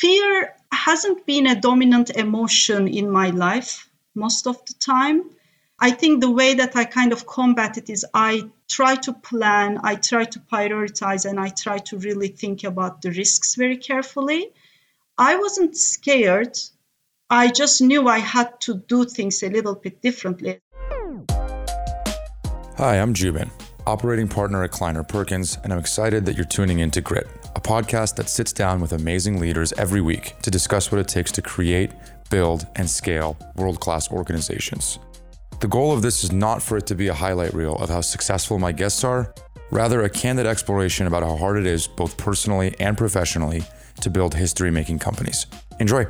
fear hasn't been a dominant emotion in my life most of the time. I think the way that I kind of combat it is I try to plan, I try to prioritize, and I try to really think about the risks very carefully. I wasn't scared. I just knew I had to do things a little bit differently. Hi, I'm Joubin, operating partner at Kleiner Perkins, and I'm excited that you're tuning in to Grit, a podcast that sits down with amazing leaders every week to discuss what it takes to create, build, and scale world class organizations. The goal of this is not for it to be a highlight reel of how successful my guests are, rather, a candid exploration about how hard it is, both personally and professionally, to build history making companies. Enjoy!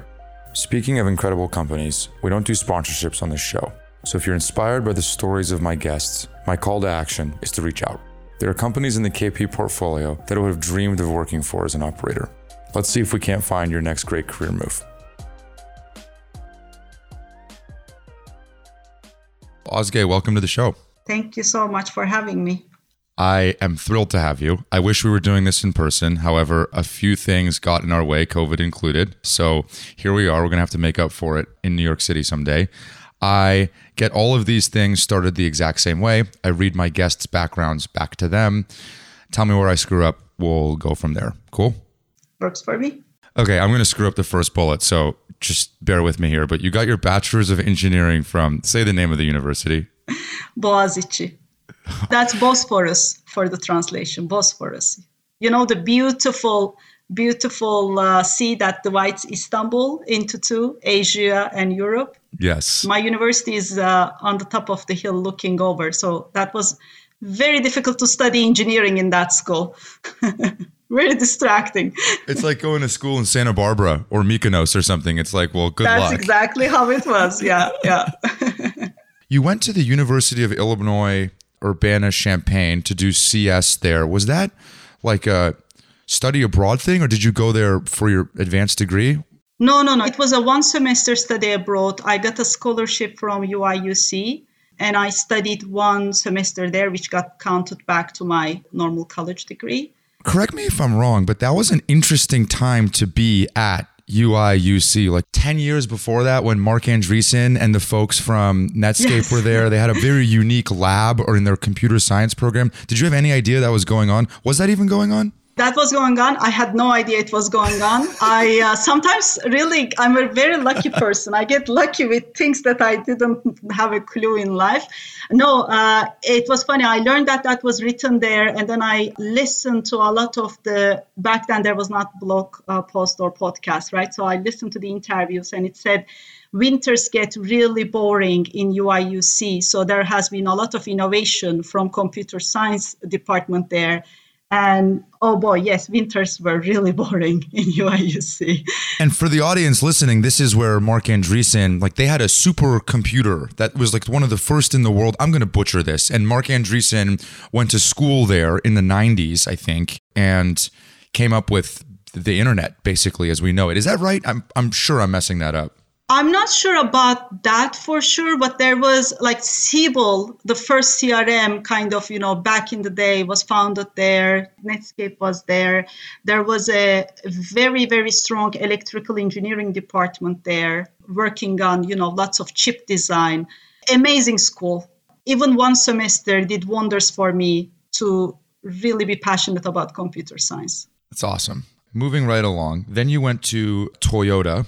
Speaking of incredible companies, we don't do sponsorships on this show. So if you're inspired by the stories of my guests, my call to action is to reach out. There are companies in the KP portfolio that I would have dreamed of working for as an operator. Let's see if we can't find your next great career move. Ozge, welcome to the show. Thank you so much for having me. I am thrilled to have you. I wish we were doing this in person. However, a few things got in our way, COVID included. So here we are. We're going to have to make up for it in New York City someday. I get all of these things started the exact same way. I read my guests' backgrounds back to them. Tell me where I screw up. We'll go from there. Cool? Works for me. Okay, I'm going to screw up the first bullet. So just bear with me here. But you got your bachelor's of engineering from, say the name of the university. Boğaziçi. That's Bosphorus for the translation, Bosphorus. You know, the beautiful, beautiful uh, sea that divides Istanbul into two, Asia and Europe. Yes. My university is uh, on the top of the hill looking over. So that was very difficult to study engineering in that school. very distracting. It's like going to school in Santa Barbara or Mykonos or something. It's like, well, good That's luck. That's exactly how it was. Yeah, yeah. you went to the University of Illinois Urbana Champaign to do CS there. Was that like a study abroad thing, or did you go there for your advanced degree? No, no, no. It was a one semester study abroad. I got a scholarship from UIUC and I studied one semester there, which got counted back to my normal college degree. Correct me if I'm wrong, but that was an interesting time to be at UIUC. Like 10 years before that, when Marc Andreessen and the folks from Netscape yes. were there, they had a very unique lab or in their computer science program. Did you have any idea that was going on? Was that even going on? That was going on. I had no idea it was going on. I uh, sometimes really, I'm a very lucky person. I get lucky with things that I didn't have a clue in life. No, uh, it was funny. I learned that that was written there, and then I listened to a lot of the. Back then, there was not blog uh, post or podcast, right? So I listened to the interviews, and it said winters get really boring in UIUC. So there has been a lot of innovation from computer science department there and oh boy, yes, winters were really boring in UIUC. And for the audience listening, this is where Marc Andreessen, like they had a supercomputer that was like one of the first in the world. I'm going to butcher this. And Marc Andreessen went to school there in the 90s, I think, and came up with the internet basically as we know it. Is that right? I'm, I'm sure I'm messing that up. I'm not sure about that for sure, but there was like Siebel, the first CRM kind of, you know, back in the day was founded there. Netscape was there. There was a very, very strong electrical engineering department there working on, you know, lots of chip design. Amazing school. Even one semester did wonders for me to really be passionate about computer science. That's awesome. Moving right along, then you went to Toyota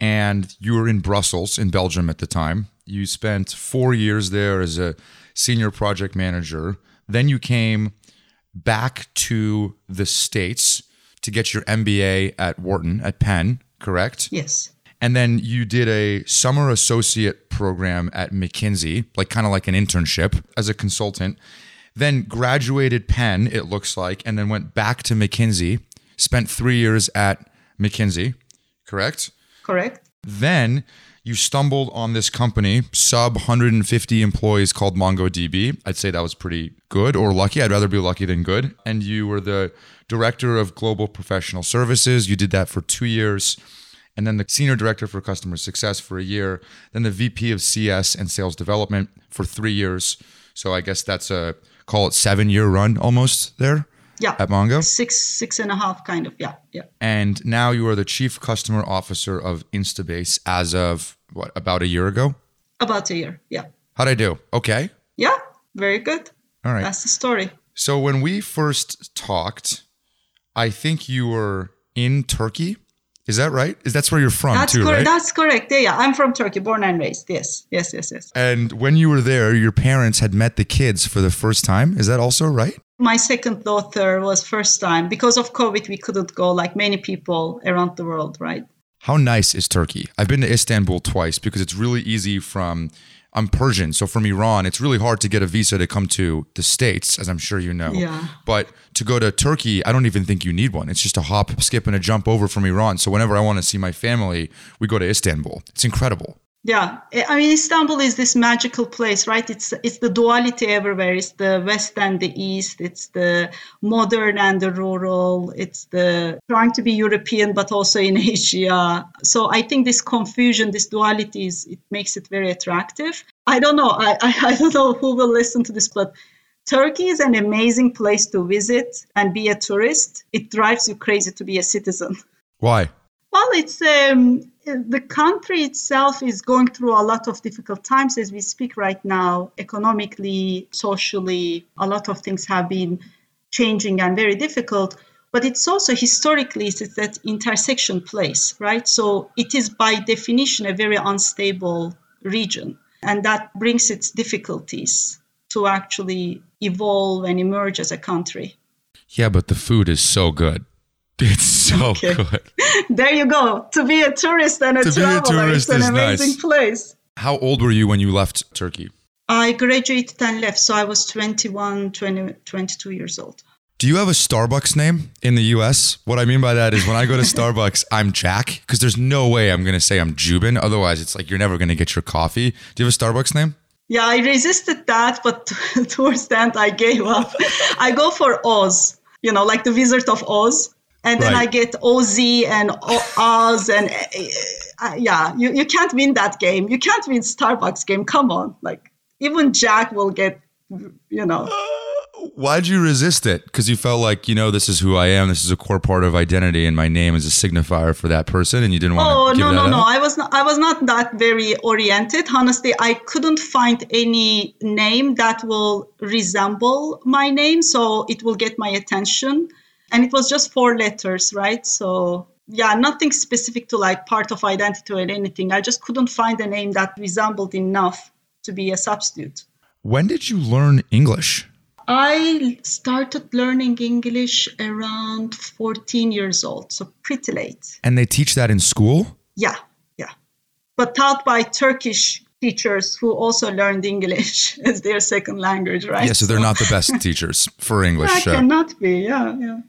and you were in Brussels, in Belgium at the time. You spent four years there as a senior project manager. Then you came back to the States to get your MBA at Wharton, at Penn, correct? Yes. And then you did a summer associate program at McKinsey, like kind of like an internship as a consultant. Then graduated Penn, it looks like, and then went back to McKinsey, spent three years at McKinsey, correct? Correct. Then you stumbled on this company, sub 150 employees called MongoDB. I'd say that was pretty good or lucky. I'd rather be lucky than good. And you were the director of global professional services. You did that for two years. And then the senior director for customer success for a year. Then the VP of CS and sales development for three years. So I guess that's a call it seven year run almost there. Yeah. at Mongo. Six, six and a half, kind of. Yeah, yeah. And now you are the chief customer officer of Instabase as of what, about a year ago? About a year. Yeah. How'd I do? Okay. Yeah. Very good. All right. That's the story. So when we first talked, I think you were in Turkey. Is that right? Is that's where you're from That's too, correct. right? That's correct. Yeah, yeah. I'm from Turkey, born and raised. Yes, yes, yes, yes. And when you were there, your parents had met the kids for the first time. Is that also right? My second daughter was first time because of COVID. We couldn't go like many people around the world, right? How nice is Turkey? I've been to Istanbul twice because it's really easy from I'm Persian, so from Iran, it's really hard to get a visa to come to the States, as I'm sure you know. Yeah. But to go to Turkey, I don't even think you need one. It's just a hop, skip, and a jump over from Iran. So whenever I want to see my family, we go to Istanbul. It's incredible. Yeah, I mean Istanbul is this magical place, right? It's it's the duality everywhere. It's the west and the east. It's the modern and the rural. It's the trying to be European but also in Asia. So I think this confusion, this duality, is it makes it very attractive. I don't know. I I, I don't know who will listen to this, but. Turkey is an amazing place to visit and be a tourist. It drives you crazy to be a citizen. Why? Well, it's um, the country itself is going through a lot of difficult times as we speak right now, economically, socially. A lot of things have been changing and very difficult. But it's also historically it's that intersection place, right? So it is by definition a very unstable region, and that brings its difficulties to actually evolve and emerge as a country. Yeah, but the food is so good. It's so Okay. good. There you go. To be a tourist and a To a traveler, tourist it's an amazing nice. place. How old were you when you left Turkey? I graduated and left, so I was 21, 20, 22 years old. Do you have a Starbucks name in the US? What I mean by that is when I go to Starbucks, I'm Jack because there's no way I'm going to say I'm Joubin. Otherwise, it's like you're never going to get your coffee. Do you have a Starbucks name? Yeah, I resisted that, but towards the end, I gave up. I go for Oz, you know, like the Wizard of Oz. And then Right. I get OZ and Oz, and uh, uh, yeah, you, you can't win that game. You can't win Starbucks game. Come on, like even Jack will get, you know. Why'd you resist it? Because you felt like, you know, this is who I am. This is a core part of identity, and my name is a signifier for that person, and you didn't want Oh to no no no! up? I was not. I was not that very oriented. Honestly, I couldn't find any name that will resemble my name, so it will get my attention. And it was just four letters, right? So yeah, nothing specific to like part of identity or anything. I just couldn't find a name that resembled enough to be a substitute. When did you learn English? I started learning English around 14 years old, so pretty late. And they teach that in school? Yeah, yeah. But taught by Turkish teachers who also learned English as their second language, right? Yeah, so they're not the best teachers for English. uh, cannot be, yeah, yeah.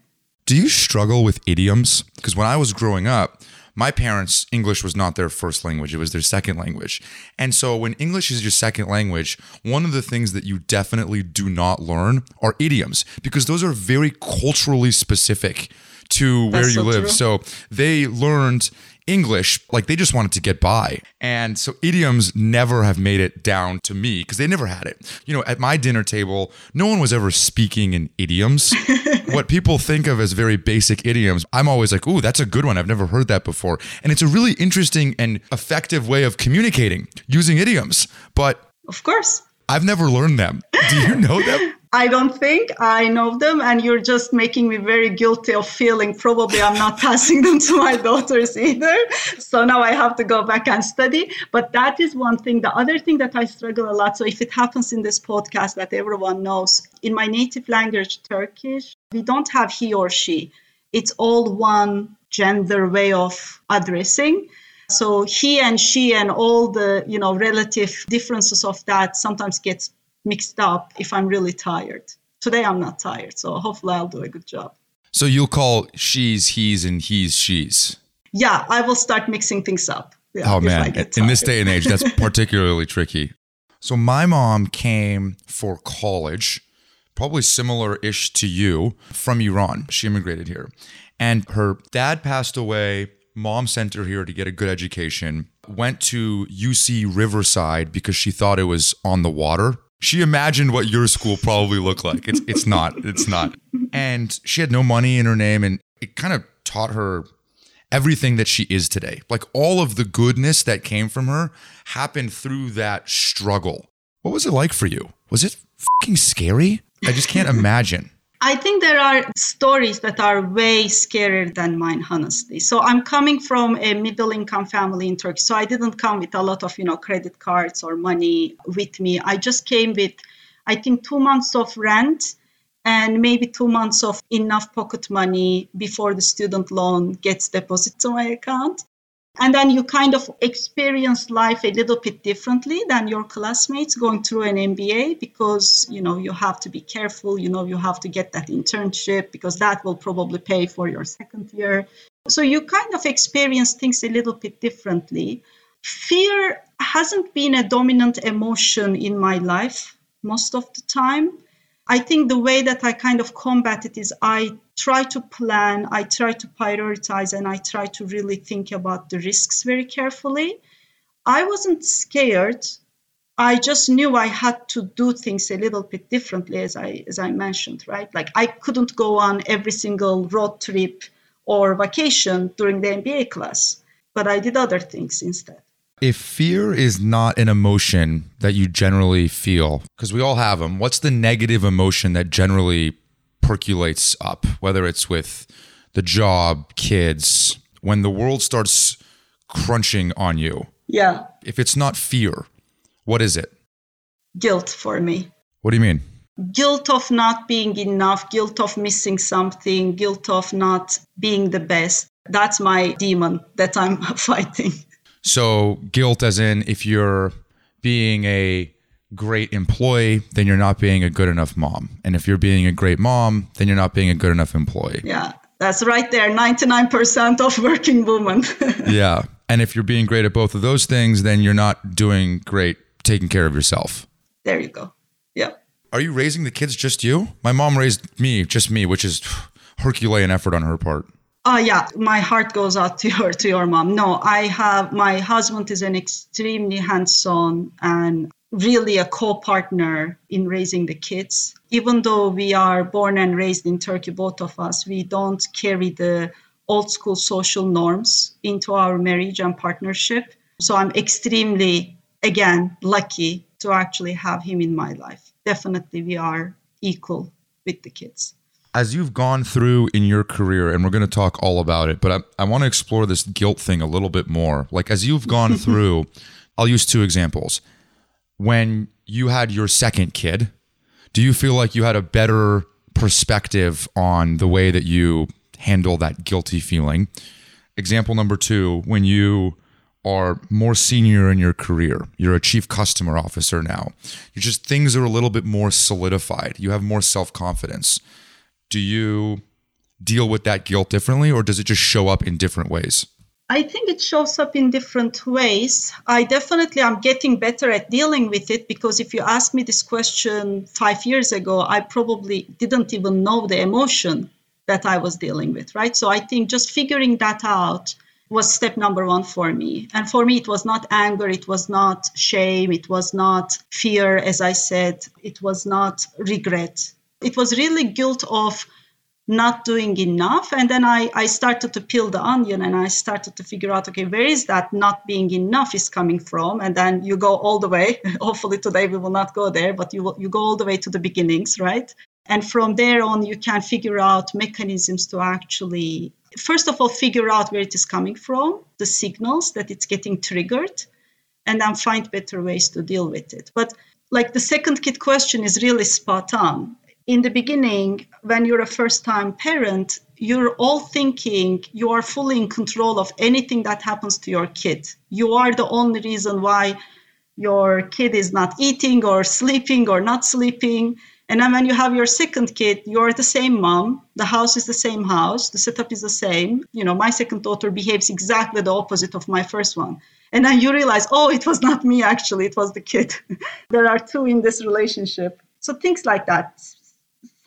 Do you struggle with idioms? Because when I was growing up, my parents' English was not their first language, it was their second language. And so when English is your second language, one of the things that you definitely do not learn are idioms because those are very culturally specific to where That's you so live. true. So they learned English like they just wanted to get by. And so idioms never have made it down to me because they never had it. You know, at my dinner table, no one was ever speaking in idioms. what people think of as very basic idioms, I'm always like, ooh, that's a good one. I've never heard that before. And it's a really interesting and effective way of communicating using idioms. But Of course. I've never learned them. Do you know them? I don't think I know them, and you're just making me very guilty of feeling probably I'm not passing them to my daughters either. So now I have to go back and study. But that is one thing. The other thing that I struggle a lot. So if it happens in this podcast that everyone knows, in my native language, Turkish, we don't have he or she. It's all one gender way of addressing. So he and she and all the you know relative differences of that sometimes gets mixed up if I'm really tired. Today I'm not tired, so hopefully I'll do a good job. So you'll call she's, he's, and he's, she's. Yeah, I will start mixing things up. Yeah, Oh man, in this day and age, that's particularly tricky. So my mom came for college, probably similar-ish to you, from Iran. She immigrated here, and her dad passed away. Mom sent her here to get a good education. Went to UC Riverside because she thought it was on the water. She imagined what your school probably looked like. It's it's not. It's not. and she had no money in her name. And it kind of taught her everything that she is today. Like all of the goodness that came from her happened through that struggle. What was it like for you? Was it fucking scary? I just can't imagine. I think there are stories that are way scarier than mine, honestly. So I'm coming from a middle income family in Turkey. So I didn't come with a lot of, you know, credit cards or money with me. I just came with, I think, two months of rent and maybe two months of enough pocket money before the student loan gets deposited to my account and then you kind of experience life a little bit differently than your classmates going through an MBA because you know you have to be careful you know you have to get that internship because that will probably pay for your second year. So you kind of experience things a little bit differently. Fear hasn't been a dominant emotion in my life most of the time I think the way that I kind of combat it is I try to plan, I try to prioritize, and I try to really think about the risks very carefully. I wasn't scared. I just knew I had to do things a little bit differently, as I as I mentioned, right? Like I couldn't go on every single road trip or vacation during the MBA class, but I did other things instead if fear is not an emotion that you generally feel, because we all have them, what's the negative emotion that generally percolates up, whether it's with the job, kids, when the world starts crunching on you? Yeah. If it's not fear, what is it? Guilt for me. What do you mean? Guilt of not being enough, guilt of missing something, guilt of not being the best. That's my demon that I'm fighting. So guilt, as in if you're being a great employee, then you're not being a good enough mom. And if you're being a great mom, then you're not being a good enough employee. Yeah, that's right there. 99% of working women. yeah. And if you're being great at both of those things, then you're not doing great taking care of yourself. There you go. Yeah. Are you raising the kids just you? My mom raised me, just me, which is Herculean effort on her part. Oh yeah, my heart goes out to your to your mom. No, I have my husband is an extremely hands-on and really a co-partner in raising the kids. Even though we are born and raised in Turkey, both of us, we don't carry the old school social norms into our marriage and partnership. So I'm extremely again lucky to actually have him in my life. Definitely we are equal with the kids as you've gone through in your career, and we're going to talk all about it, but I, I want to explore this guilt thing a little bit more. Like, as you've gone through, I'll use two examples. When you had your second kid, do you feel like you had a better perspective on the way that you handle that guilty feeling? Example number two, when you are more senior in your career, you're a chief customer officer now, you just things are a little bit more solidified, you have more self confidence do you deal with that guilt differently or does it just show up in different ways? I think it shows up in different ways. I definitely am getting better at dealing with it because if you asked me this question 5 years ago, I probably didn't even know the emotion that I was dealing with, right? So I think just figuring that out was step number 1 for me. And for me it was not anger, it was not shame, it was not fear as I said, it was not regret it was really guilt of not doing enough. And then I, I started to peel the onion and i started to figure out okay where is that not being enough is coming from? And then you go all the way. Hopefully today we will not go there but you, you go all the way to the beginnings right? And from there on you can figure out mechanisms to actually first of all figure out where it is coming from the signals that it's getting triggered and then find better ways to deal with it. But like the second kid question is really spot on in the beginning, when you're a first time parent, you're all thinking you are fully in control of anything that happens to your kid. You are the only reason why your kid is not eating or sleeping or not sleeping. And then when you have your second kid, you're the same mom. The house is the same house. The setup is the same. You know, my second daughter behaves exactly the opposite of my first one. And then you realize, oh, it was not me actually, it was the kid. there are two in this relationship. So things like that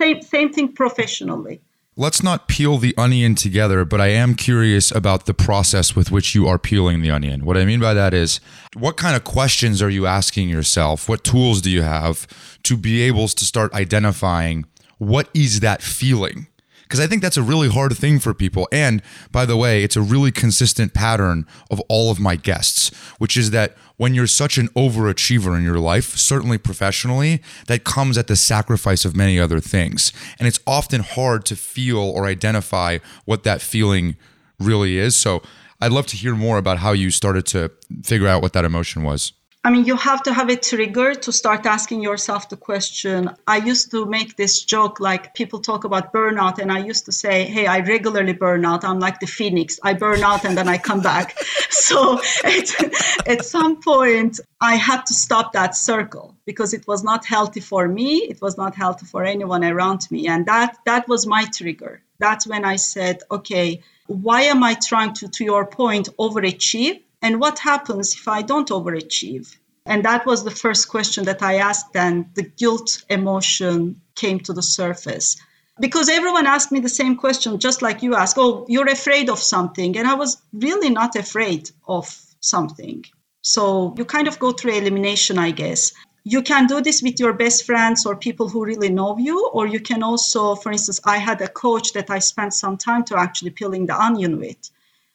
same same thing professionally. Let's not peel the onion together, but I am curious about the process with which you are peeling the onion. What I mean by that is, what kind of questions are you asking yourself? What tools do you have to be able to start identifying what is that feeling? Because I think that's a really hard thing for people. And by the way, it's a really consistent pattern of all of my guests, which is that when you're such an overachiever in your life, certainly professionally, that comes at the sacrifice of many other things. And it's often hard to feel or identify what that feeling really is. So I'd love to hear more about how you started to figure out what that emotion was. I mean, you have to have a trigger to start asking yourself the question. I used to make this joke like people talk about burnout, and I used to say, Hey, I regularly burn out. I'm like the phoenix. I burn out and then I come back. so at, at some point, I had to stop that circle because it was not healthy for me. It was not healthy for anyone around me. And that, that was my trigger. That's when I said, Okay, why am I trying to, to your point, overachieve? And what happens if I don't overachieve? And that was the first question that I asked then. The guilt emotion came to the surface. Because everyone asked me the same question, just like you asked, oh, you're afraid of something. And I was really not afraid of something. So you kind of go through elimination, I guess. You can do this with your best friends or people who really know you, or you can also, for instance, I had a coach that I spent some time to actually peeling the onion with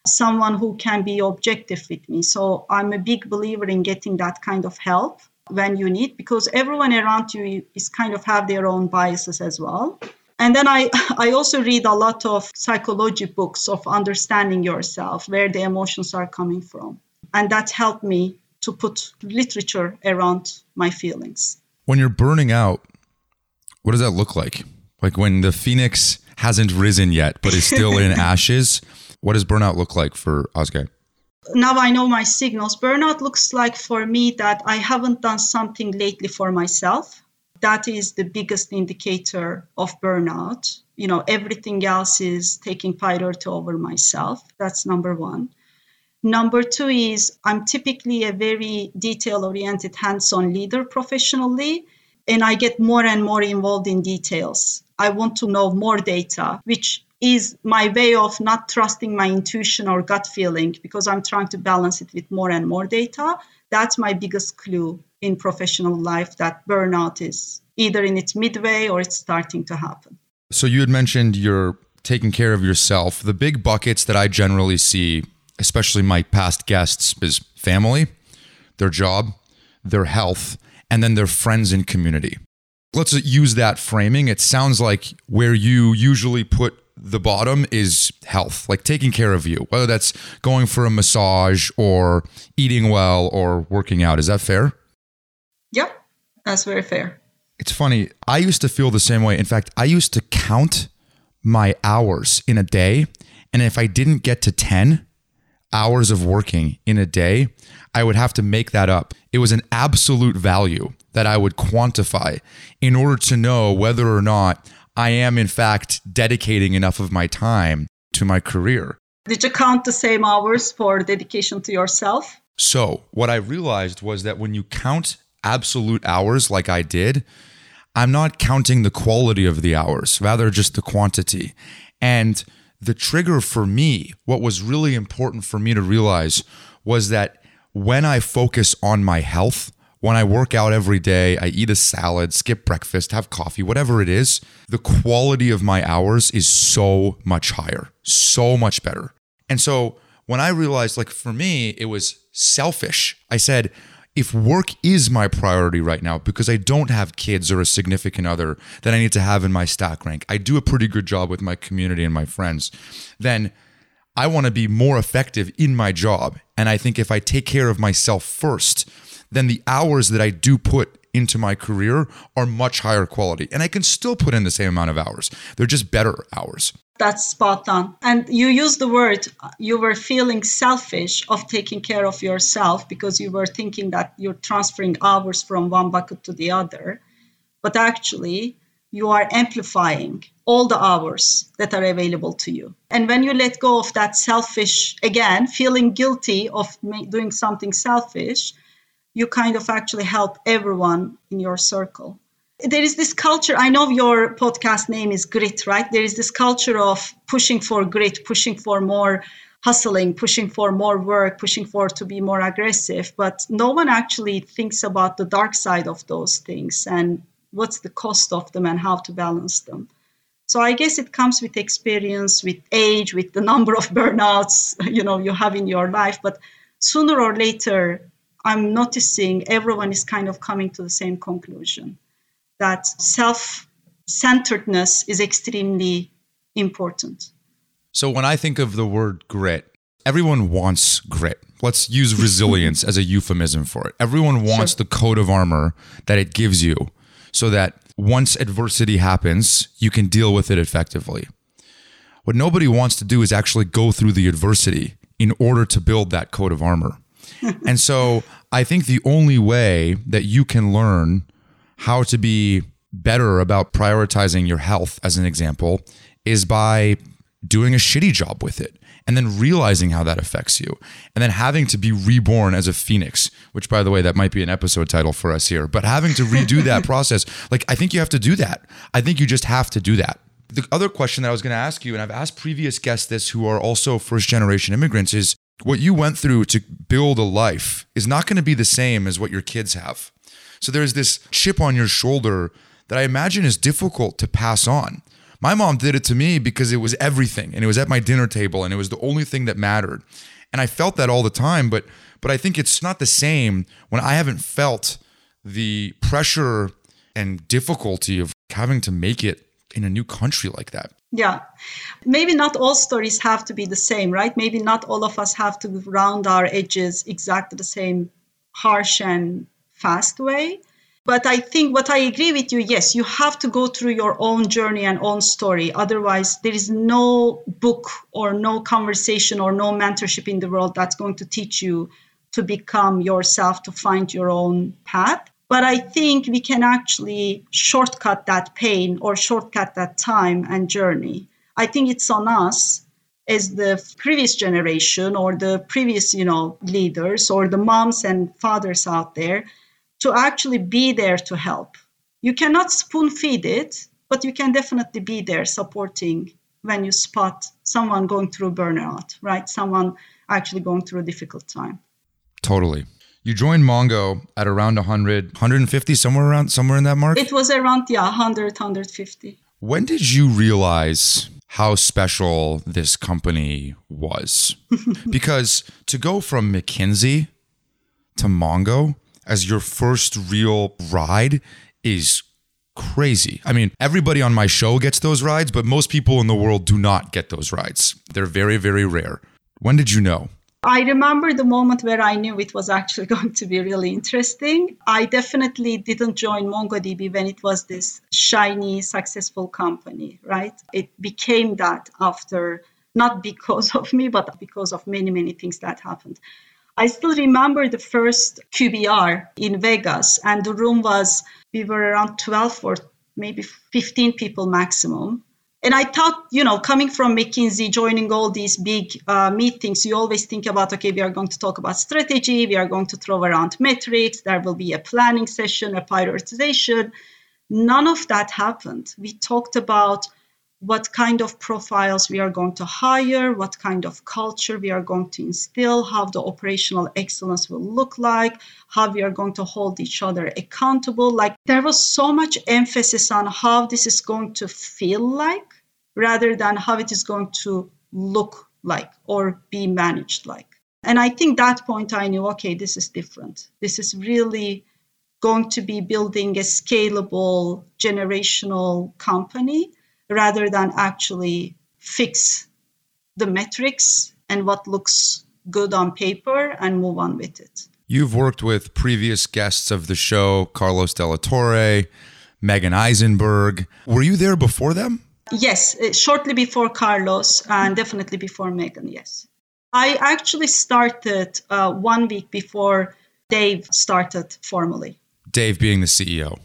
someone who can be objective with me. So I'm a big believer in getting that kind of help when you need because everyone around you is kind of have their own biases as well. And then I, I also read a lot of psychology books of understanding yourself, where the emotions are coming from. And that helped me to put literature around my feelings. When you're burning out, what does that look like? Like when the phoenix hasn't risen yet, but is still in ashes, what does burnout look like for Ozge? Now I know my signals. Burnout looks like for me that I haven't done something lately for myself. That is the biggest indicator of burnout. You know, everything else is taking priority over myself. That's number one. Number two is I'm typically a very detail oriented, hands on leader professionally, and I get more and more involved in details. I want to know more data, which is my way of not trusting my intuition or gut feeling because I'm trying to balance it with more and more data. That's my biggest clue in professional life that burnout is either in its midway or it's starting to happen. So you had mentioned you're taking care of yourself. The big buckets that I generally see, especially my past guests, is family, their job, their health, and then their friends and community. Let's use that framing. It sounds like where you usually put the bottom is health, like taking care of you, whether that's going for a massage or eating well or working out. Is that fair? Yep, that's very fair. It's funny. I used to feel the same way. In fact, I used to count my hours in a day. And if I didn't get to 10 hours of working in a day, I would have to make that up. It was an absolute value that I would quantify in order to know whether or not I am, in fact, dedicating enough of my time to my career. Did you count the same hours for dedication to yourself? So, what I realized was that when you count absolute hours like I did, I'm not counting the quality of the hours, rather just the quantity. And the trigger for me, what was really important for me to realize was that when I focus on my health, when I work out every day, I eat a salad, skip breakfast, have coffee, whatever it is, the quality of my hours is so much higher, so much better. And so when I realized, like for me, it was selfish, I said, if work is my priority right now because I don't have kids or a significant other that I need to have in my stack rank, I do a pretty good job with my community and my friends, then I want to be more effective in my job. And I think if I take care of myself first, then the hours that I do put into my career are much higher quality. And I can still put in the same amount of hours. They're just better hours. That's spot on. And you used the word, you were feeling selfish of taking care of yourself because you were thinking that you're transferring hours from one bucket to the other. But actually, you are amplifying all the hours that are available to you. And when you let go of that selfish, again, feeling guilty of doing something selfish, you kind of actually help everyone in your circle. There is this culture, I know your podcast name is Grit, right? There is this culture of pushing for grit, pushing for more hustling, pushing for more work, pushing for to be more aggressive, but no one actually thinks about the dark side of those things. And what's the cost of them and how to balance them. So I guess it comes with experience, with age, with the number of burnouts you know you have in your life. But sooner or later, I'm noticing everyone is kind of coming to the same conclusion that self-centeredness is extremely important. So when I think of the word grit, everyone wants grit. Let's use resilience as a euphemism for it. Everyone wants sure. the coat of armor that it gives you so that once adversity happens, you can deal with it effectively. What nobody wants to do is actually go through the adversity in order to build that coat of armor. and so I think the only way that you can learn how to be better about prioritizing your health, as an example, is by doing a shitty job with it and then realizing how that affects you and then having to be reborn as a phoenix which by the way that might be an episode title for us here but having to redo that process. Like i think you have to do that. I think you just have to do that. The other question that i was going to ask you and i've asked previous guests this who are also first generation immigrants is what you went through to build a life is not going to be the same as what your kids have so there's this chip on your shoulder that i imagine is difficult to pass on my mom did it to me because it was everything and it was at my dinner table and it was the only thing that mattered. And I felt that all the time, but but I think it's not the same when I haven't felt the pressure and difficulty of having to make it in a new country like that. Yeah. Maybe not all stories have to be the same, right? Maybe not all of us have to round our edges exactly the same harsh and fast way. But I think what I agree with you, yes, you have to go through your own journey and own story. Otherwise, there is no book or no conversation or no mentorship in the world that's going to teach you to become yourself, to find your own path. But I think we can actually shortcut that pain or shortcut that time and journey. I think it's on us as the previous generation or the previous, you know, leaders or the moms and fathers out there to actually be there to help. You cannot spoon feed it, but you can definitely be there supporting when you spot someone going through burnout, right? Someone actually going through a difficult time. Totally. You joined Mongo at around 100, 150, somewhere around, somewhere in that mark? It was around, yeah, 100, 150. When did you realize how special this company was? because to go from McKinsey to Mongo, as your first real ride is crazy. I mean, everybody on my show gets those rides, but most people in the world do not get those rides. They're very, very rare. When did you know? I remember the moment where I knew it was actually going to be really interesting. I definitely didn't join MongoDB when it was this shiny, successful company, right? It became that after, not because of me, but because of many, many things that happened. I still remember the first QBR in Vegas, and the room was, we were around 12 or maybe 15 people maximum. And I thought, you know, coming from McKinsey, joining all these big uh, meetings, you always think about, okay, we are going to talk about strategy, we are going to throw around metrics, there will be a planning session, a prioritization. None of that happened. We talked about what kind of profiles we are going to hire, what kind of culture we are going to instill, how the operational excellence will look like, how we are going to hold each other accountable. Like there was so much emphasis on how this is going to feel like rather than how it is going to look like or be managed like. And I think that point I knew, okay, this is different. This is really going to be building a scalable generational company rather than actually fix the metrics and what looks good on paper and move on with it. You've worked with previous guests of the show, Carlos de la Torre, Meagen Eisenberg. Were you there before them? Yes, uh, shortly before Carlos and definitely before Meagen, yes. I actually started uh, one week before Dave started formally. Dave being the CEO.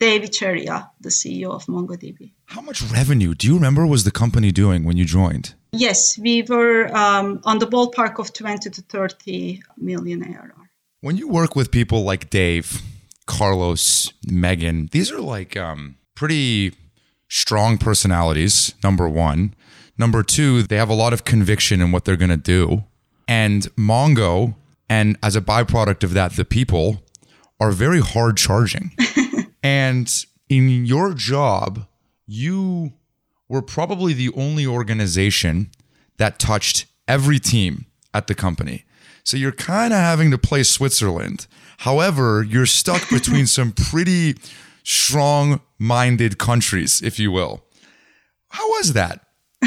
Dev Ittycheria, the CEO of MongoDB. How much revenue do you remember was the company doing when you joined? Yes, we were um, on the ballpark of 20 to 30 million ARR. When you work with people like Dave, Carlos, Meagen, these are like um, pretty strong personalities, number one. Number two, they have a lot of conviction in what they're going to do. And Mongo, and as a byproduct of that, the people are very hard charging. And in your job, you were probably the only organization that touched every team at the company. So you're kind of having to play Switzerland. However, you're stuck between some pretty strong minded countries, if you will. How was that?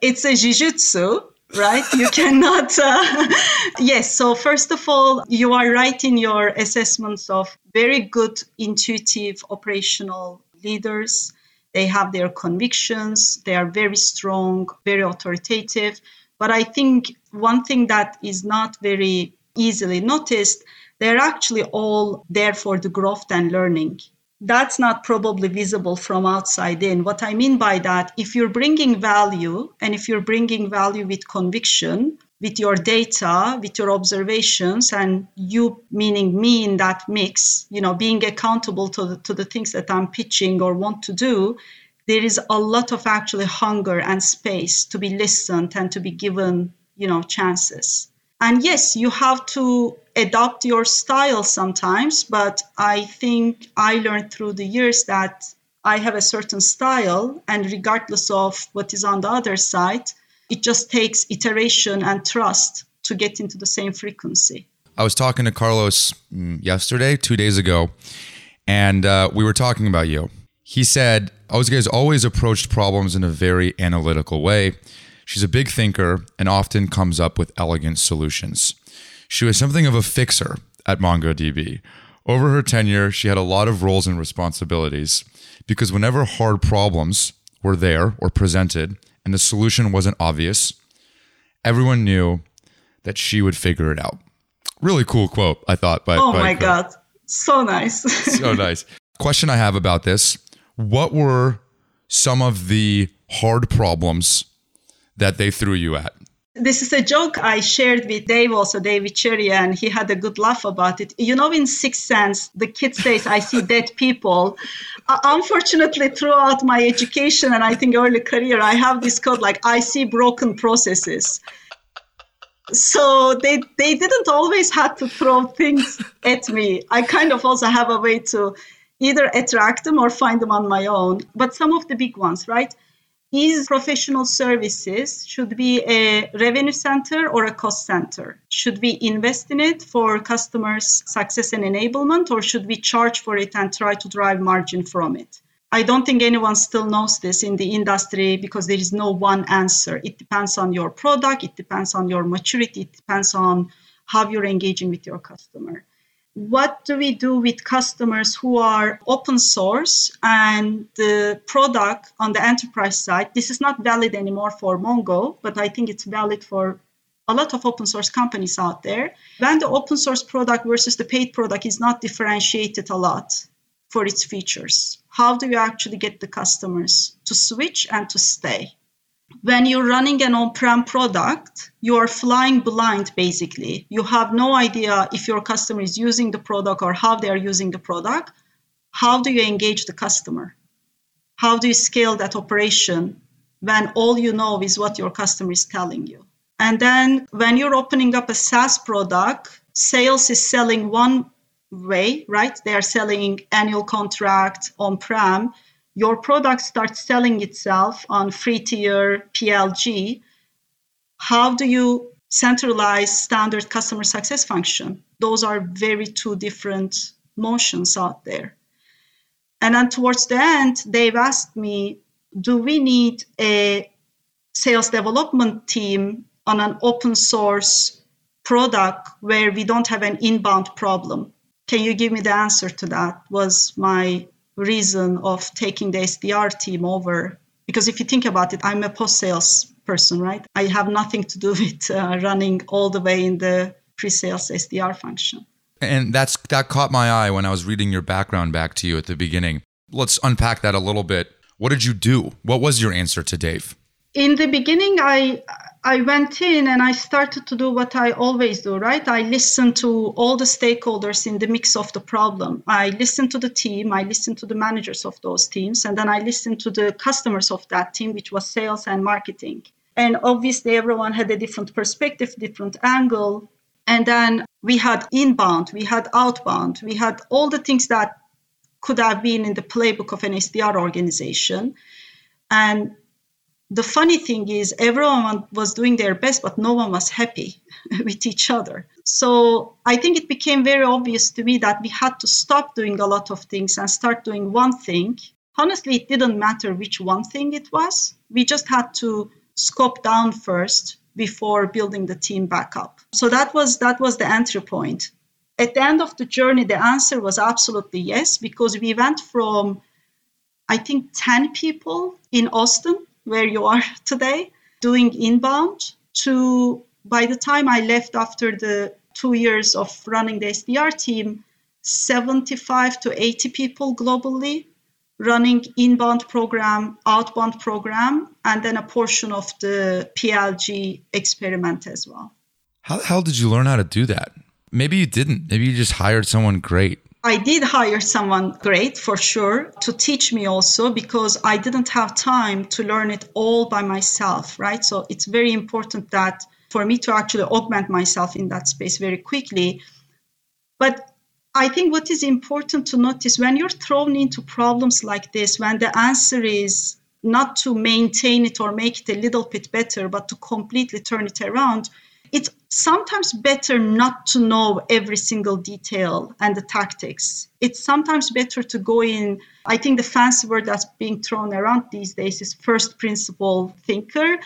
it's a jujutsu right? You cannot. Uh, yes. So, first of all, you are right in your assessments of very good, intuitive, operational leaders. They have their convictions, they are very strong, very authoritative. But I think one thing that is not very easily noticed, they're actually all there for the growth and learning that's not probably visible from outside in. What I mean by that, if you're bringing value and if you're bringing value with conviction, with your data, with your observations, and you meaning me in that mix, you know, being accountable to the, to the things that I'm pitching or want to do, there is a lot of actually hunger and space to be listened and to be given, you know, chances. And yes, you have to adopt your style sometimes, but I think I learned through the years that I have a certain style, and regardless of what is on the other side, it just takes iteration and trust to get into the same frequency. I was talking to Carlos mm, yesterday, two days ago, and uh, we were talking about you. He said, Ozge has always approached problems in a very analytical way. She's a big thinker and often comes up with elegant solutions. She was something of a fixer at MongoDB. Over her tenure, she had a lot of roles and responsibilities because whenever hard problems were there or presented and the solution wasn't obvious, everyone knew that she would figure it out. Really cool quote, I thought. By, oh by my God. So nice. so nice. Question I have about this What were some of the hard problems that they threw you at? This is a joke I shared with Dave, also Dev Ittycheria, and he had a good laugh about it. You know, in Sixth Sense, the kid says, I see dead people. Uh, unfortunately, throughout my education and I think early career, I have this code like, I see broken processes. So they, they didn't always have to throw things at me. I kind of also have a way to either attract them or find them on my own. But some of the big ones, right? Is professional services should be a revenue center or a cost center? Should we invest in it for customers' success and enablement, or should we charge for it and try to drive margin from it? I don't think anyone still knows this in the industry because there is no one answer. It depends on your product, it depends on your maturity, it depends on how you're engaging with your customer what do we do with customers who are open source and the product on the enterprise side? This is not valid anymore for mongo but i think it's valid for a lot of open source companies out there. When the open source product versus the paid product is not differentiated a lot for its features how do you actually get the customers to switch and to stay when you're running an on-prem product, you are flying blind basically. You have no idea if your customer is using the product or how they are using the product. How do you engage the customer? How do you scale that operation when all you know is what your customer is telling you? And then when you're opening up a SaaS product, sales is selling one way, right? They are selling annual contract on-prem your product starts selling itself on free tier PLG, how do you centralize standard customer success function? Those are very two different motions out there. And then towards the end, they've asked me, do we need a sales development team on an open source product where we don't have an inbound problem? Can you give me the answer to that? Was my reason of taking the SDR team over. Because if you think about it, I'm a post sales person, right? I have nothing to do with uh, running all the way in the pre sales SDR function. And that's that caught my eye when I was reading your background back to you at the beginning. Let's unpack that a little bit. What did you do? What was your answer to Dave? In the beginning, I I went in and I started to do what I always do, right? I listen to all the stakeholders in the mix of the problem. I listen to the team, I listen to the managers of those teams, and then I listen to the customers of that team, which was sales and marketing. And obviously, everyone had a different perspective, different angle. And then we had inbound, we had outbound, we had all the things that could have been in the playbook of an SDR organization. And the funny thing is, everyone was doing their best, but no one was happy with each other. So I think it became very obvious to me that we had to stop doing a lot of things and start doing one thing. Honestly, it didn't matter which one thing it was. We just had to scope down first before building the team back up. So that was that was the entry point. At the end of the journey, the answer was absolutely yes, because we went from I think 10 people in Austin, where you are today, doing inbound to by the time I left after the two years of running the SDR team, 75 to 80 people globally running inbound program, outbound program, and then a portion of the PLG experiment as well. How the hell did you learn how to do that? Maybe you didn't. Maybe you just hired someone great. I did hire someone great for sure to teach me also because I didn't have time to learn it all by myself, right? So it's very important that for me to actually augment myself in that space very quickly. But I think what is important to notice when you're thrown into problems like this, when the answer is not to maintain it or make it a little bit better, but to completely turn it around, it's sometimes better not to know every single detail and the tactics. It's sometimes better to go in. I think the fancy word that's being thrown around these days is first principle thinker,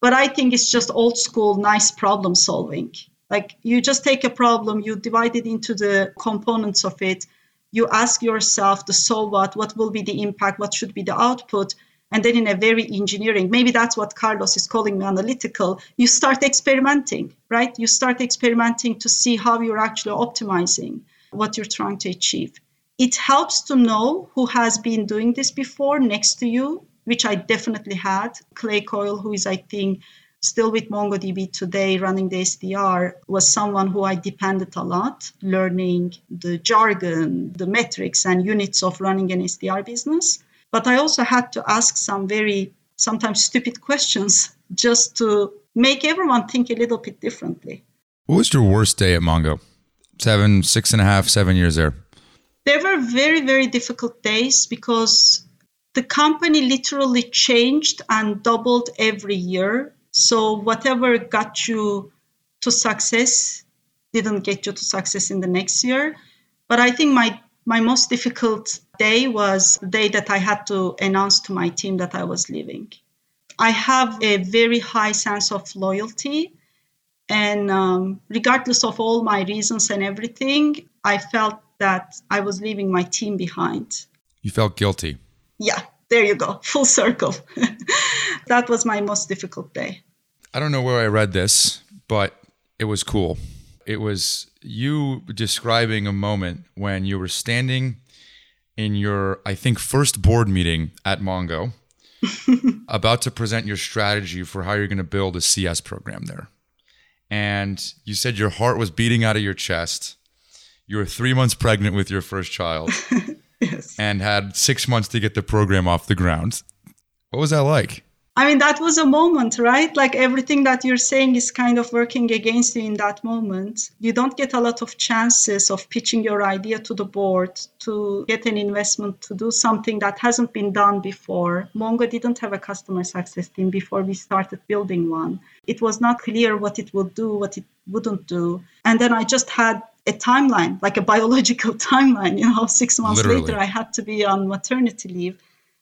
but I think it's just old school, nice problem solving. Like you just take a problem, you divide it into the components of it, you ask yourself the so what, what will be the impact, what should be the output, and then in a very engineering, maybe that's what Carlos is calling me analytical, you start experimenting, right? You start experimenting to see how you're actually optimizing what you're trying to achieve. It helps to know who has been doing this before next to you, which I definitely had. Clay Coyle, who is, I think, still with MongoDB today running the SDR was someone who I depended a lot, learning the jargon, the metrics and units of running an SDR business. But I also had to ask some very sometimes stupid questions just to make everyone think a little bit differently. What was your worst day at Mongo? Seven, six and a half, seven years there. There were very, very difficult days because the company literally changed and doubled every year so whatever got you to success didn't get you to success in the next year. But I think my my most difficult day was the day that I had to announce to my team that I was leaving. I have a very high sense of loyalty. And um, regardless of all my reasons and everything, I felt that I was leaving my team behind. You felt guilty. Yeah, there you go, full circle. that was my most difficult day. I don't know where I read this, but it was cool. It was you describing a moment when you were standing in your, I think, first board meeting at Mongo, about to present your strategy for how you're going to build a CS program there. And you said your heart was beating out of your chest. You were three months pregnant with your first child. yes. and had six months to get the program off the ground. What was that like? I mean, that was a moment, right? Like everything that you're saying is kind of working against you in that moment. You don't get a lot of chances of pitching your idea to the board to get an investment to do something that hasn't been done before. Mongo didn't have a customer success team before we started building one. It was not clear what it would do, what it wouldn't do. And then I just had a timeline, like a biological timeline. You know, six months Literally. later, I had to be on maternity leave.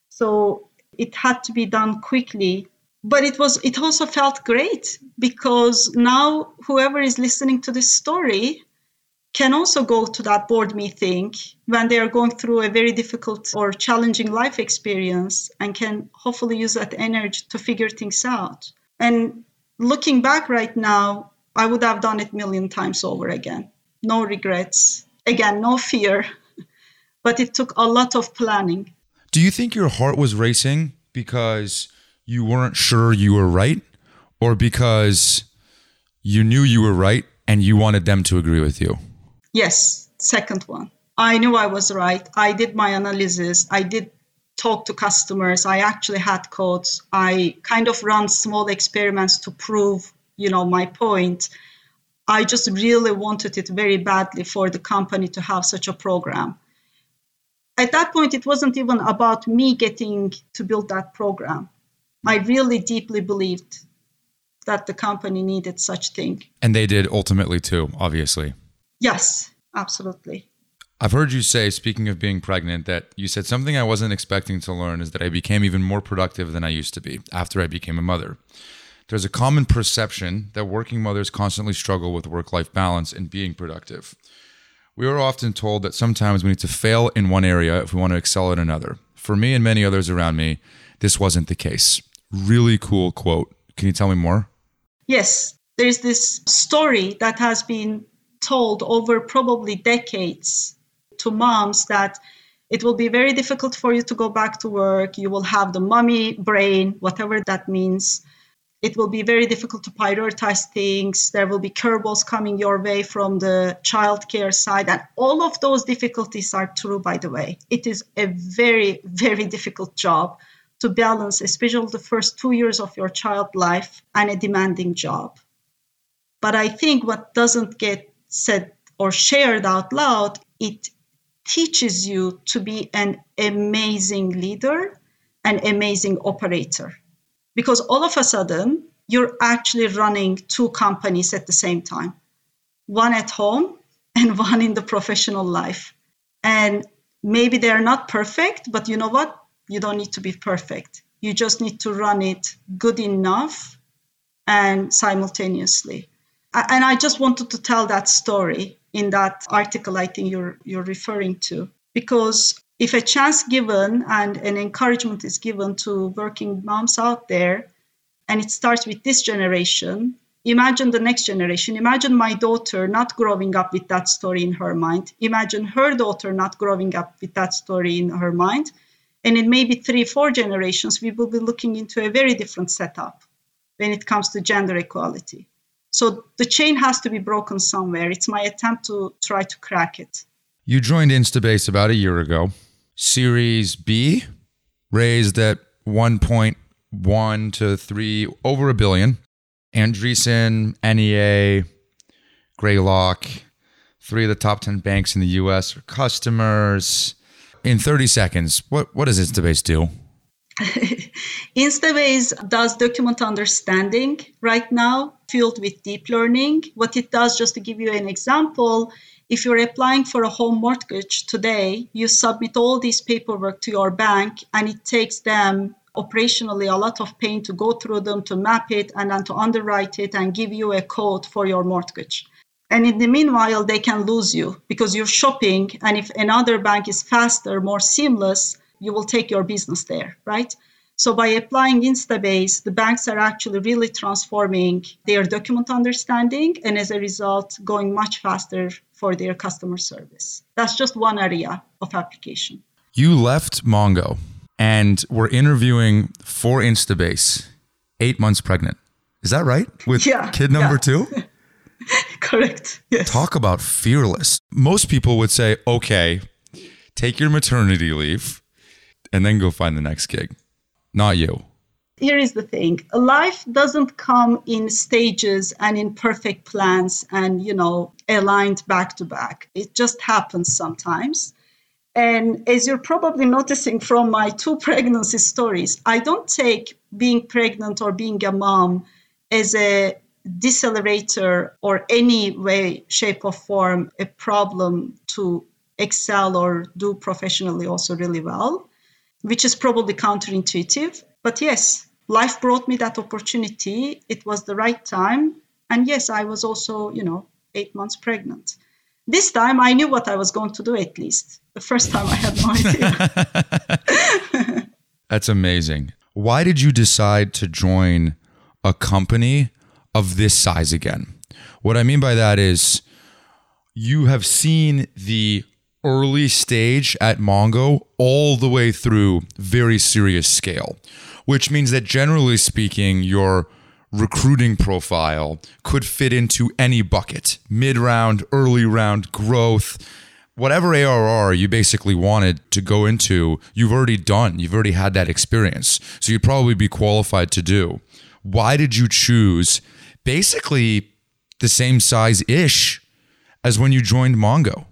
So it had to be done quickly. But it was it also felt great because now whoever is listening to this story can also go to that board meeting when they are going through a very difficult or challenging life experience and can hopefully use that energy to figure things out. And looking back right now, I would have done it million times over again no regrets. Again, no fear, but it took a lot of planning. Do you think your heart was racing because you weren't sure you were right or because you knew you were right and you wanted them to agree with you? Yes, second one. I knew I was right. I did my analysis. I did talk to customers. I actually had codes. I kind of run small experiments to prove, you know, my point. I just really wanted it very badly for the company to have such a program. At that point, it wasn't even about me getting to build that program. I really deeply believed that the company needed such thing. And they did ultimately too, obviously. Yes, absolutely. I've heard you say, speaking of being pregnant, that you said something I wasn't expecting to learn is that I became even more productive than I used to be after I became a mother. There's a common perception that working mothers constantly struggle with work life balance and being productive. We are often told that sometimes we need to fail in one area if we want to excel in another. For me and many others around me, this wasn't the case. Really cool quote. Can you tell me more? Yes, there's this story that has been told over probably decades to moms that it will be very difficult for you to go back to work. You will have the mommy brain, whatever that means. It will be very difficult to prioritize things. There will be curveballs coming your way from the childcare side. And all of those difficulties are true, by the way. It is a very, very difficult job to balance, especially the first two years of your child life and a demanding job. But I think what doesn't get said or shared out loud, it teaches you to be an amazing leader, an amazing operator. Because all of a sudden, you're actually running two companies at the same time one at home and one in the professional life. And maybe they're not perfect, but you know what? You don't need to be perfect. You just need to run it good enough and simultaneously. And I just wanted to tell that story in that article I think you're you're referring to because if a chance given and an encouragement is given to working moms out there and it starts with this generation imagine the next generation imagine my daughter not growing up with that story in her mind imagine her daughter not growing up with that story in her mind and in maybe three four generations we will be looking into a very different setup when it comes to gender equality so the chain has to be broken somewhere. It's my attempt to try to crack it. You joined Instabase about a year ago. Series B raised at 1.1 to 3 over a billion. Andreessen, NEA, Greylock, three of the top 10 banks in the US are customers. In 30 seconds, what, what does Instabase do? Instabase does document understanding right now, fueled with deep learning. What it does, just to give you an example, if you're applying for a home mortgage today, you submit all these paperwork to your bank, and it takes them operationally a lot of pain to go through them, to map it, and then to underwrite it and give you a code for your mortgage. And in the meanwhile, they can lose you because you're shopping. And if another bank is faster, more seamless, you will take your business there, right? So by applying Instabase, the banks are actually really transforming their document understanding and as a result, going much faster for their customer service. That's just one area of application. You left Mongo and were interviewing for Instabase, eight months pregnant. Is that right? With yeah, kid number yeah. two? Correct. Yes. Talk about fearless. Most people would say, okay, take your maternity leave and then go find the next gig. Not you. Here is the thing life doesn't come in stages and in perfect plans and, you know, aligned back to back. It just happens sometimes. And as you're probably noticing from my two pregnancy stories, I don't take being pregnant or being a mom as a decelerator or any way, shape, or form a problem to excel or do professionally also really well which is probably counterintuitive. But yes, life brought me that opportunity. It was the right time. And yes, I was also, you know, eight months pregnant. This time I knew what I was going to do at least. The first time I had no idea. That's amazing. Why did you decide to join a company of this size again? What I mean by that is you have seen the early stage at Mongo all the way through very serious scale, which means that generally speaking, your recruiting profile could fit into any bucket mid round, early round, growth. Whatever ARR you basically wanted to go into, you've already done. You've already had that experience. So you'd probably be qualified to do. Why did you choose basically the same size ish as when you joined Mongo?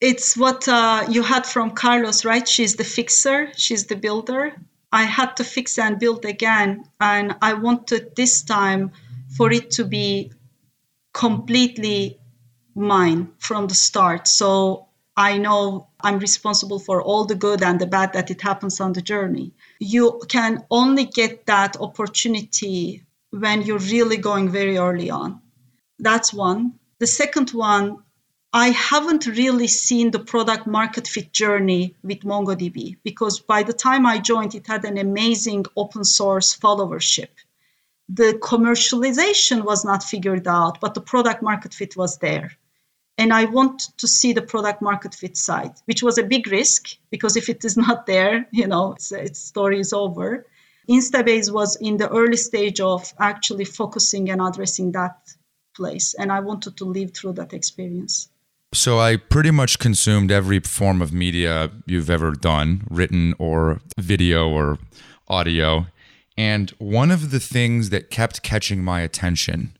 It's what uh, you had from Carlos, right? She's the fixer, she's the builder. I had to fix and build again. And I wanted this time for it to be completely mine from the start. So I know I'm responsible for all the good and the bad that it happens on the journey. You can only get that opportunity when you're really going very early on. That's one. The second one, I haven't really seen the product market fit journey with MongoDB because by the time I joined, it had an amazing open source followership. The commercialization was not figured out, but the product market fit was there. And I want to see the product market fit side, which was a big risk because if it is not there, you know, its, its story is over. Instabase was in the early stage of actually focusing and addressing that place. And I wanted to live through that experience. So I pretty much consumed every form of media you've ever done, written or video or audio. And one of the things that kept catching my attention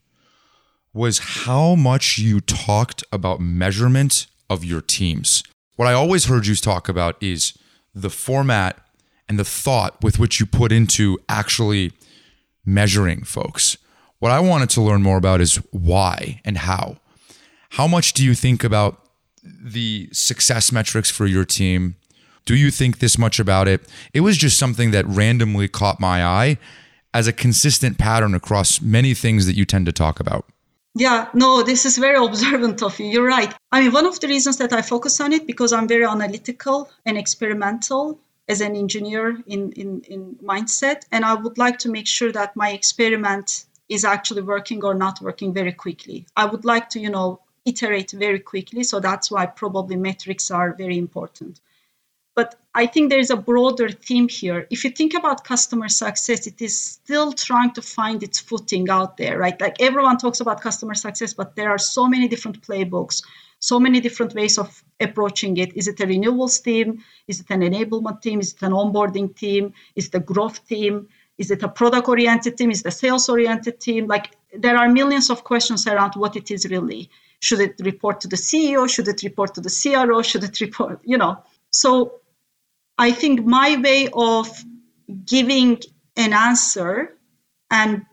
was how much you talked about measurement of your teams. What I always heard you talk about is the format and the thought with which you put into actually measuring folks. What I wanted to learn more about is why and how. How much do you think about the success metrics for your team? Do you think this much about it? It was just something that randomly caught my eye as a consistent pattern across many things that you tend to talk about. Yeah, no, this is very observant of you. You're right. I mean, one of the reasons that I focus on it because I'm very analytical and experimental as an engineer in, in, in mindset. And I would like to make sure that my experiment is actually working or not working very quickly. I would like to, you know, iterate very quickly. So that's why probably metrics are very important. But I think there's a broader theme here. If you think about customer success, it is still trying to find its footing out there, right? Like everyone talks about customer success, but there are so many different playbooks, so many different ways of approaching it. Is it a renewals team? Is it an enablement team? Is it an onboarding team? Is it a growth team? Is it a product oriented team? Is it a sales oriented team? Like there are millions of questions around what it is really. Should it report to the CEO? Should it report to the CRO? Should it report, you know? So I think my way of giving an answer and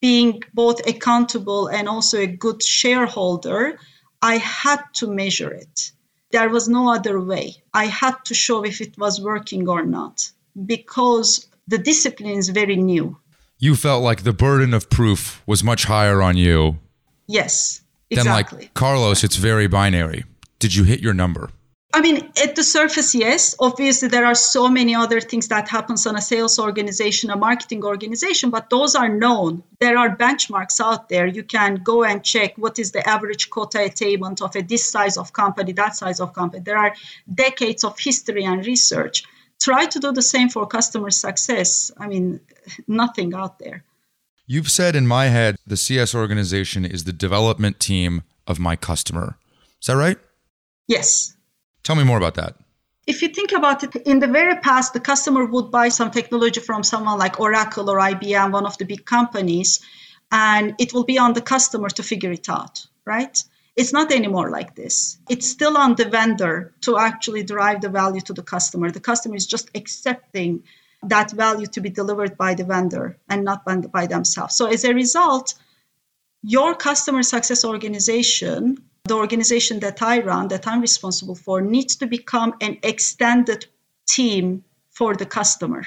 being both accountable and also a good shareholder, I had to measure it. There was no other way. I had to show if it was working or not because the discipline is very new. You felt like the burden of proof was much higher on you. Yes, exactly. Then, like Carlos, it's very binary. Did you hit your number? I mean, at the surface, yes. Obviously, there are so many other things that happens on a sales organization, a marketing organization, but those are known. There are benchmarks out there. You can go and check what is the average quota attainment of a this size of company, that size of company. There are decades of history and research. Try to do the same for customer success. I mean, nothing out there. You've said in my head, the CS organization is the development team of my customer. Is that right? Yes. Tell me more about that. If you think about it, in the very past, the customer would buy some technology from someone like Oracle or IBM, one of the big companies, and it will be on the customer to figure it out, right? It's not anymore like this. It's still on the vendor to actually drive the value to the customer. The customer is just accepting that value to be delivered by the vendor and not by themselves. So, as a result, your customer success organization the organization that I run, that I'm responsible for, needs to become an extended team for the customer.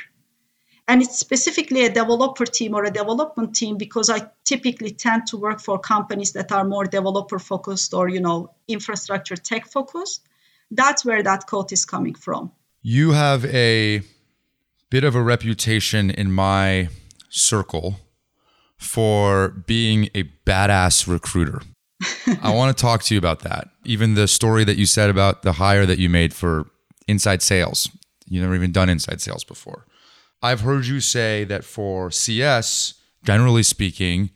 And it's specifically a developer team or a development team because I typically tend to work for companies that are more developer focused or, you know, infrastructure tech focused. That's where that quote is coming from. You have a bit of a reputation in my circle for being a badass recruiter. I want to talk to you about that. Even the story that you said about the hire that you made for inside sales. You never even done inside sales before. I've heard you say that for CS, generally speaking,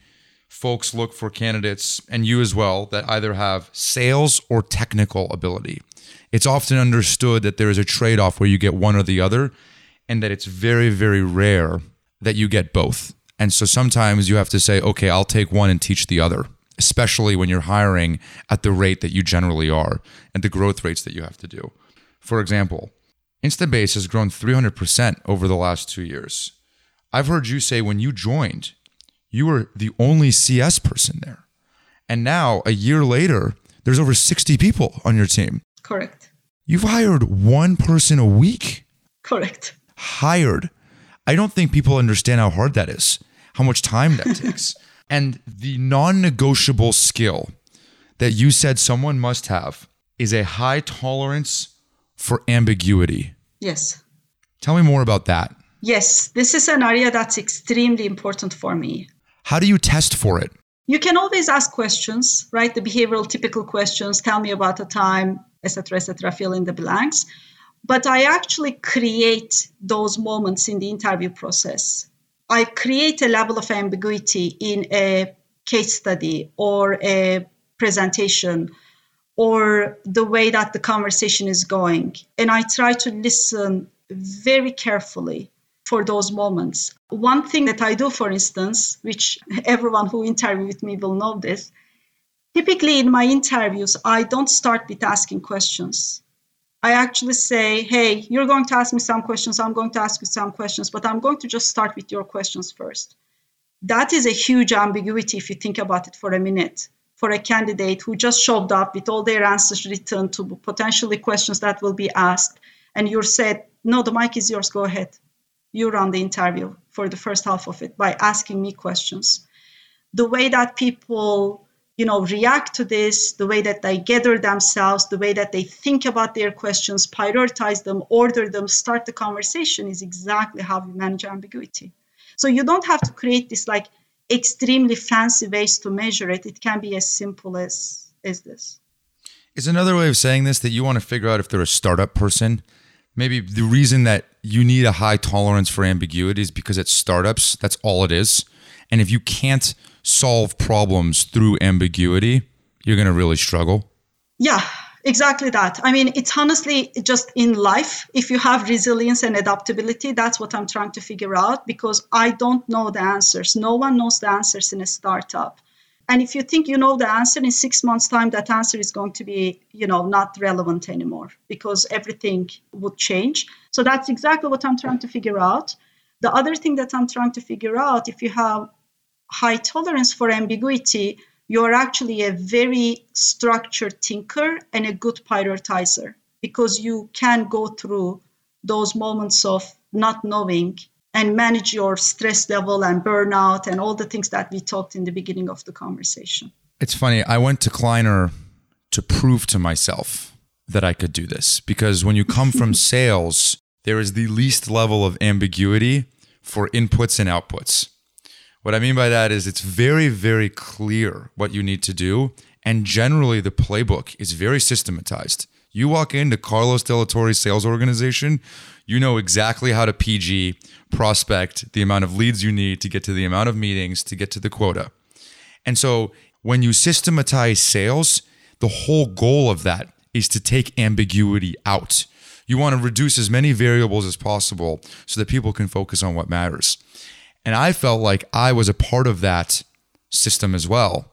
folks look for candidates and you as well that either have sales or technical ability. It's often understood that there is a trade off where you get one or the other, and that it's very, very rare that you get both. And so sometimes you have to say, okay, I'll take one and teach the other especially when you're hiring at the rate that you generally are and the growth rates that you have to do. For example, Instabase has grown 300% over the last two years. I've heard you say when you joined, you were the only CS person there. And now, a year later, there's over 60 people on your team. Correct. You've hired one person a week. Correct. Hired. I don't think people understand how hard that is, how much time that takes. And the non negotiable skill that you said someone must have is a high tolerance for ambiguity. Yes. Tell me more about that. Yes, this is an area that's extremely important for me. How do you test for it? You can always ask questions, right? The behavioral typical questions, tell me about a time, etc., etc., fill in the blanks. But I actually create those moments in the interview process. I create a level of ambiguity in a case study or a presentation or the way that the conversation is going. And I try to listen very carefully for those moments. One thing that I do, for instance, which everyone who interview with me will know this, typically in my interviews, I don't start with asking questions. I actually say, hey, you're going to ask me some questions, I'm going to ask you some questions, but I'm going to just start with your questions first. That is a huge ambiguity if you think about it for a minute for a candidate who just showed up with all their answers written to potentially questions that will be asked, and you're said, no, the mic is yours, go ahead. You run the interview for the first half of it by asking me questions. The way that people you know react to this the way that they gather themselves the way that they think about their questions prioritize them order them start the conversation is exactly how we manage ambiguity so you don't have to create this like extremely fancy ways to measure it. It can be as simple as as this. Is another way of saying this that you want to figure out if they're a startup person? Maybe the reason that you need a high tolerance for ambiguity is because it's startups. That's all it is. And if you can't solve problems through ambiguity, you're going to really struggle. Yeah, Exactly that. I mean, it's honestly just in life, if you have resilience and adaptability, that's what I'm trying to figure out because I don't know the answers. No one knows the answers in a startup. And if you think you know the answer in six months' time, that answer is going to be, you know, not relevant anymore because everything would change. So that's exactly what I'm trying to figure out. The other thing that I'm trying to figure out, if you have high tolerance for ambiguity, you're actually a very structured thinker and a good prioritizer because you can go through those moments of not knowing and manage your stress level and burnout and all the things that we talked in the beginning of the conversation. It's funny. I went to Kleiner to prove to myself that I could do this because when you come from sales, there is the least level of ambiguity for inputs and outputs. What I mean by that is it's very, very clear what you need to do. And generally, the playbook is very systematized. You walk into Carlos Delatorre's sales organization, you know exactly how to PG, prospect, the amount of leads you need to get to the amount of meetings to get to the quota. And so when you systematize sales, the whole goal of that is to take ambiguity out. You want to reduce as many variables as possible so that people can focus on what matters. And I felt like I was a part of that system as well.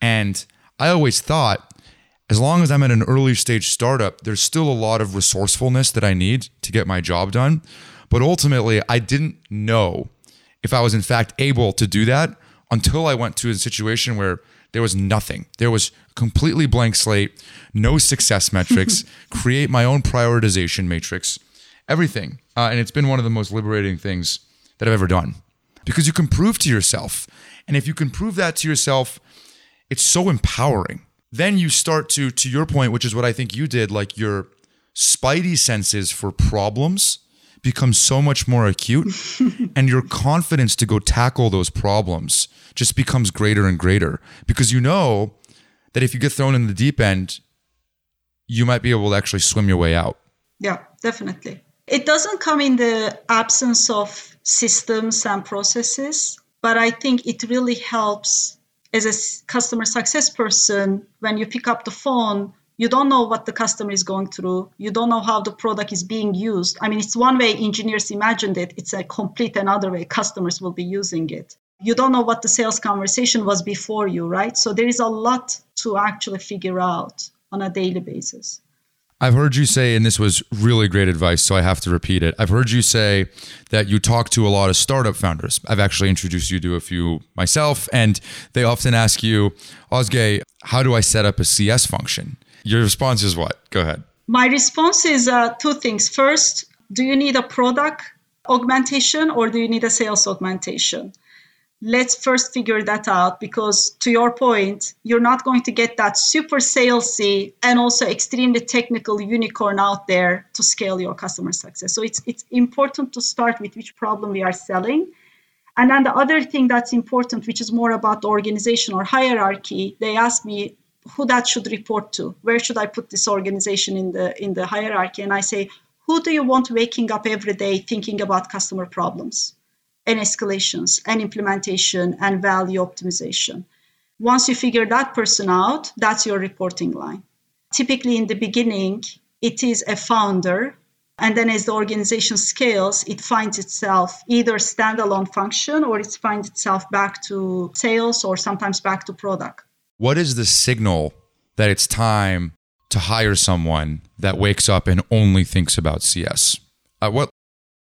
And I always thought, as long as I'm at an early stage startup, there's still a lot of resourcefulness that I need to get my job done. But ultimately, I didn't know if I was in fact able to do that until I went to a situation where there was nothing. There was completely blank slate, no success metrics, create my own prioritization matrix, everything. Uh, and it's been one of the most liberating things that I've ever done because you can prove to yourself. And if you can prove that to yourself, it's so empowering. Then you start to, to your point, which is what I think you did, like your spidey senses for problems become so much more acute and your confidence to go tackle those problems just becomes greater and greater because you know that if you get thrown in the deep end you might be able to actually swim your way out yeah definitely it doesn't come in the absence of systems and processes. But I think it really helps as a customer success person when you pick up the phone. You don't know what the customer is going through. You don't know how the product is being used. I mean, it's one way engineers imagined it. It's a complete another way customers will be using it. you don't know what the sales conversation was before you, right? So there is a lot to actually figure out on a daily basis. I've heard you say, and this was really great advice, so I have to repeat it. I've heard you say that you talk to a lot of startup founders. I've actually introduced you to a few myself, and they often ask you, Ozge, how do I set up a CS function? Your response is what? Go ahead. My response is uh, two things. First, do you need a product augmentation or do you need a sales augmentation? Let's first figure that out because to your point you're not going to get that super salesy and also extremely technical unicorn out there to scale your customer success. So it's it's important to start with which problem we are selling. And then the other thing that's important which is more about the organization or hierarchy they ask me who that should report to. Where should i put this organization in the in the hierarchy? And i say who do you want waking up every day thinking about customer problems and escalations and implementation and value optimization. Once you figure that person out, that's your reporting line. Typically, in the beginning, it is a founder. And then as the organization scales, it finds itself either standalone function or it finds itself back to sales or sometimes back to product. What is the signal that it's time to hire someone that wakes up and only thinks about CS? Uh, what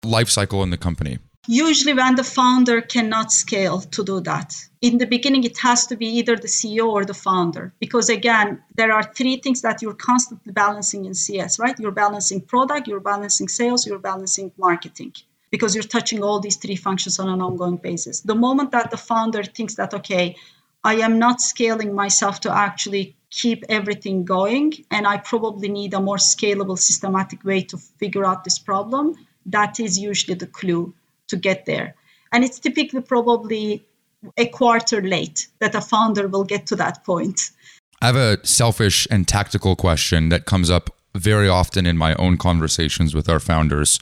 life cycle in the company? Usually, when the founder cannot scale to do that, in the beginning, it has to be either the CEO or the founder. Because again, there are three things that you're constantly balancing in CS, right? You're balancing product, you're balancing sales, you're balancing marketing because you're touching all these three functions on an ongoing basis. The moment that the founder thinks that, okay, I am not scaling myself to actually keep everything going, and I probably need a more scalable, systematic way to figure out this problem, that is usually the clue to get there. And it's typically probably a quarter late that a founder will get to that point. I have a selfish and tactical question that comes up very often in my own conversations with our founders,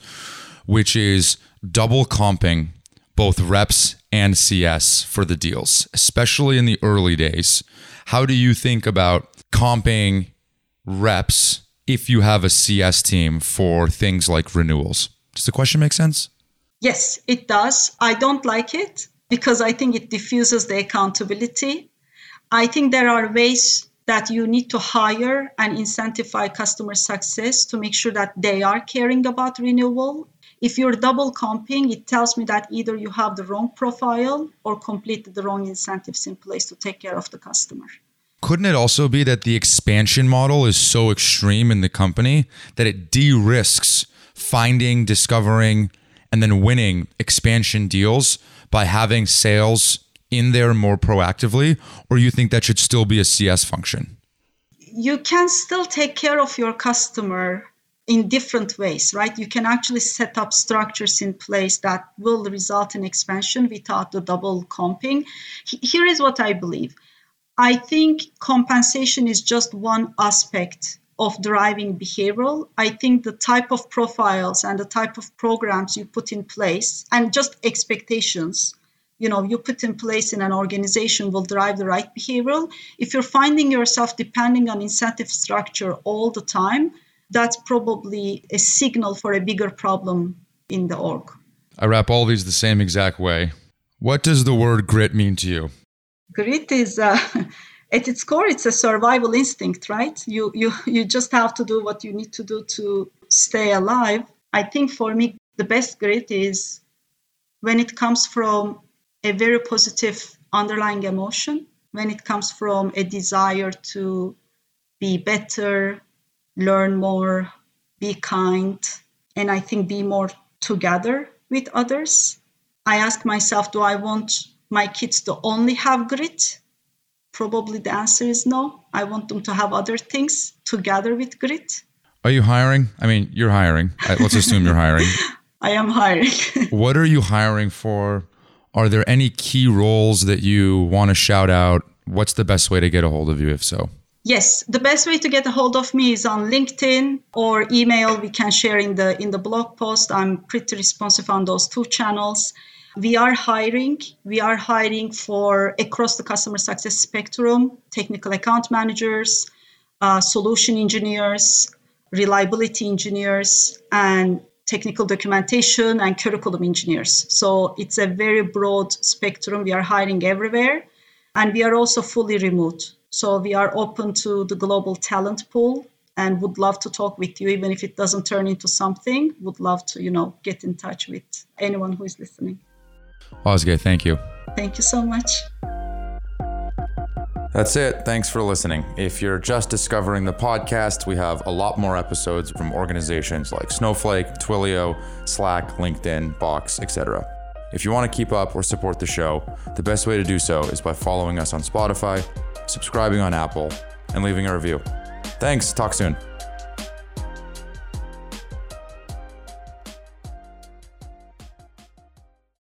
which is double comping both reps and CS for the deals, especially in the early days. How do you think about comping reps if you have a CS team for things like renewals? Does the question make sense? Yes, it does. I don't like it because I think it diffuses the accountability. I think there are ways that you need to hire and incentivize customer success to make sure that they are caring about renewal. If you're double comping, it tells me that either you have the wrong profile or completely the wrong incentives in place to take care of the customer. Couldn't it also be that the expansion model is so extreme in the company that it de risks finding, discovering, and then winning expansion deals by having sales in there more proactively or you think that should still be a CS function? You can still take care of your customer in different ways, right? You can actually set up structures in place that will result in expansion without the double comping. Here is what I believe. I think compensation is just one aspect of driving behavioral. I think the type of profiles and the type of programs you put in place and just expectations you know you put in place in an organization will drive the right behavioral. If you're finding yourself depending on incentive structure all the time that's probably a signal for a bigger problem in the org. I wrap all these the same exact way. What does the word grit mean to you? Grit is uh, at its core it's a survival instinct right? You you you just have to do what you need to do to stay alive. I think for me the best grit is when it comes from a very positive underlying emotion when it comes from a desire to be better learn more be kind and i think be more together with others. I ask myself do i want my kids to only have grit Probably the answer is no. I want them to have other things together with grit. Are you hiring? I mean, you're hiring. Let's assume you're hiring. I am hiring. what are you hiring for? Are there any key roles that you want to shout out? What's the best way to get a hold of you if so? Yes, the best way to get a hold of me is on LinkedIn or email. We can share in the in the blog post. I'm pretty responsive on those two channels we are hiring we are hiring for across the customer success spectrum technical account managers uh, solution engineers reliability engineers and technical documentation and curriculum engineers. So it's a very broad spectrum. We are hiring everywhere. And we are also fully remote. So we are open to the global talent pool and would love to talk with you even if it doesn't turn into something would love to you know get in touch with anyone who is listening Ozge, thank you thank you so much that's it. Thanks for listening. If you're just discovering the podcast, we have a lot more episodes from organizations like Snowflake, Twilio, Slack, LinkedIn, Box, etc. If you want to keep up or support the show, the best way to do so is by following us on Spotify, subscribing on Apple, and leaving a review. Thanks. Talk soon.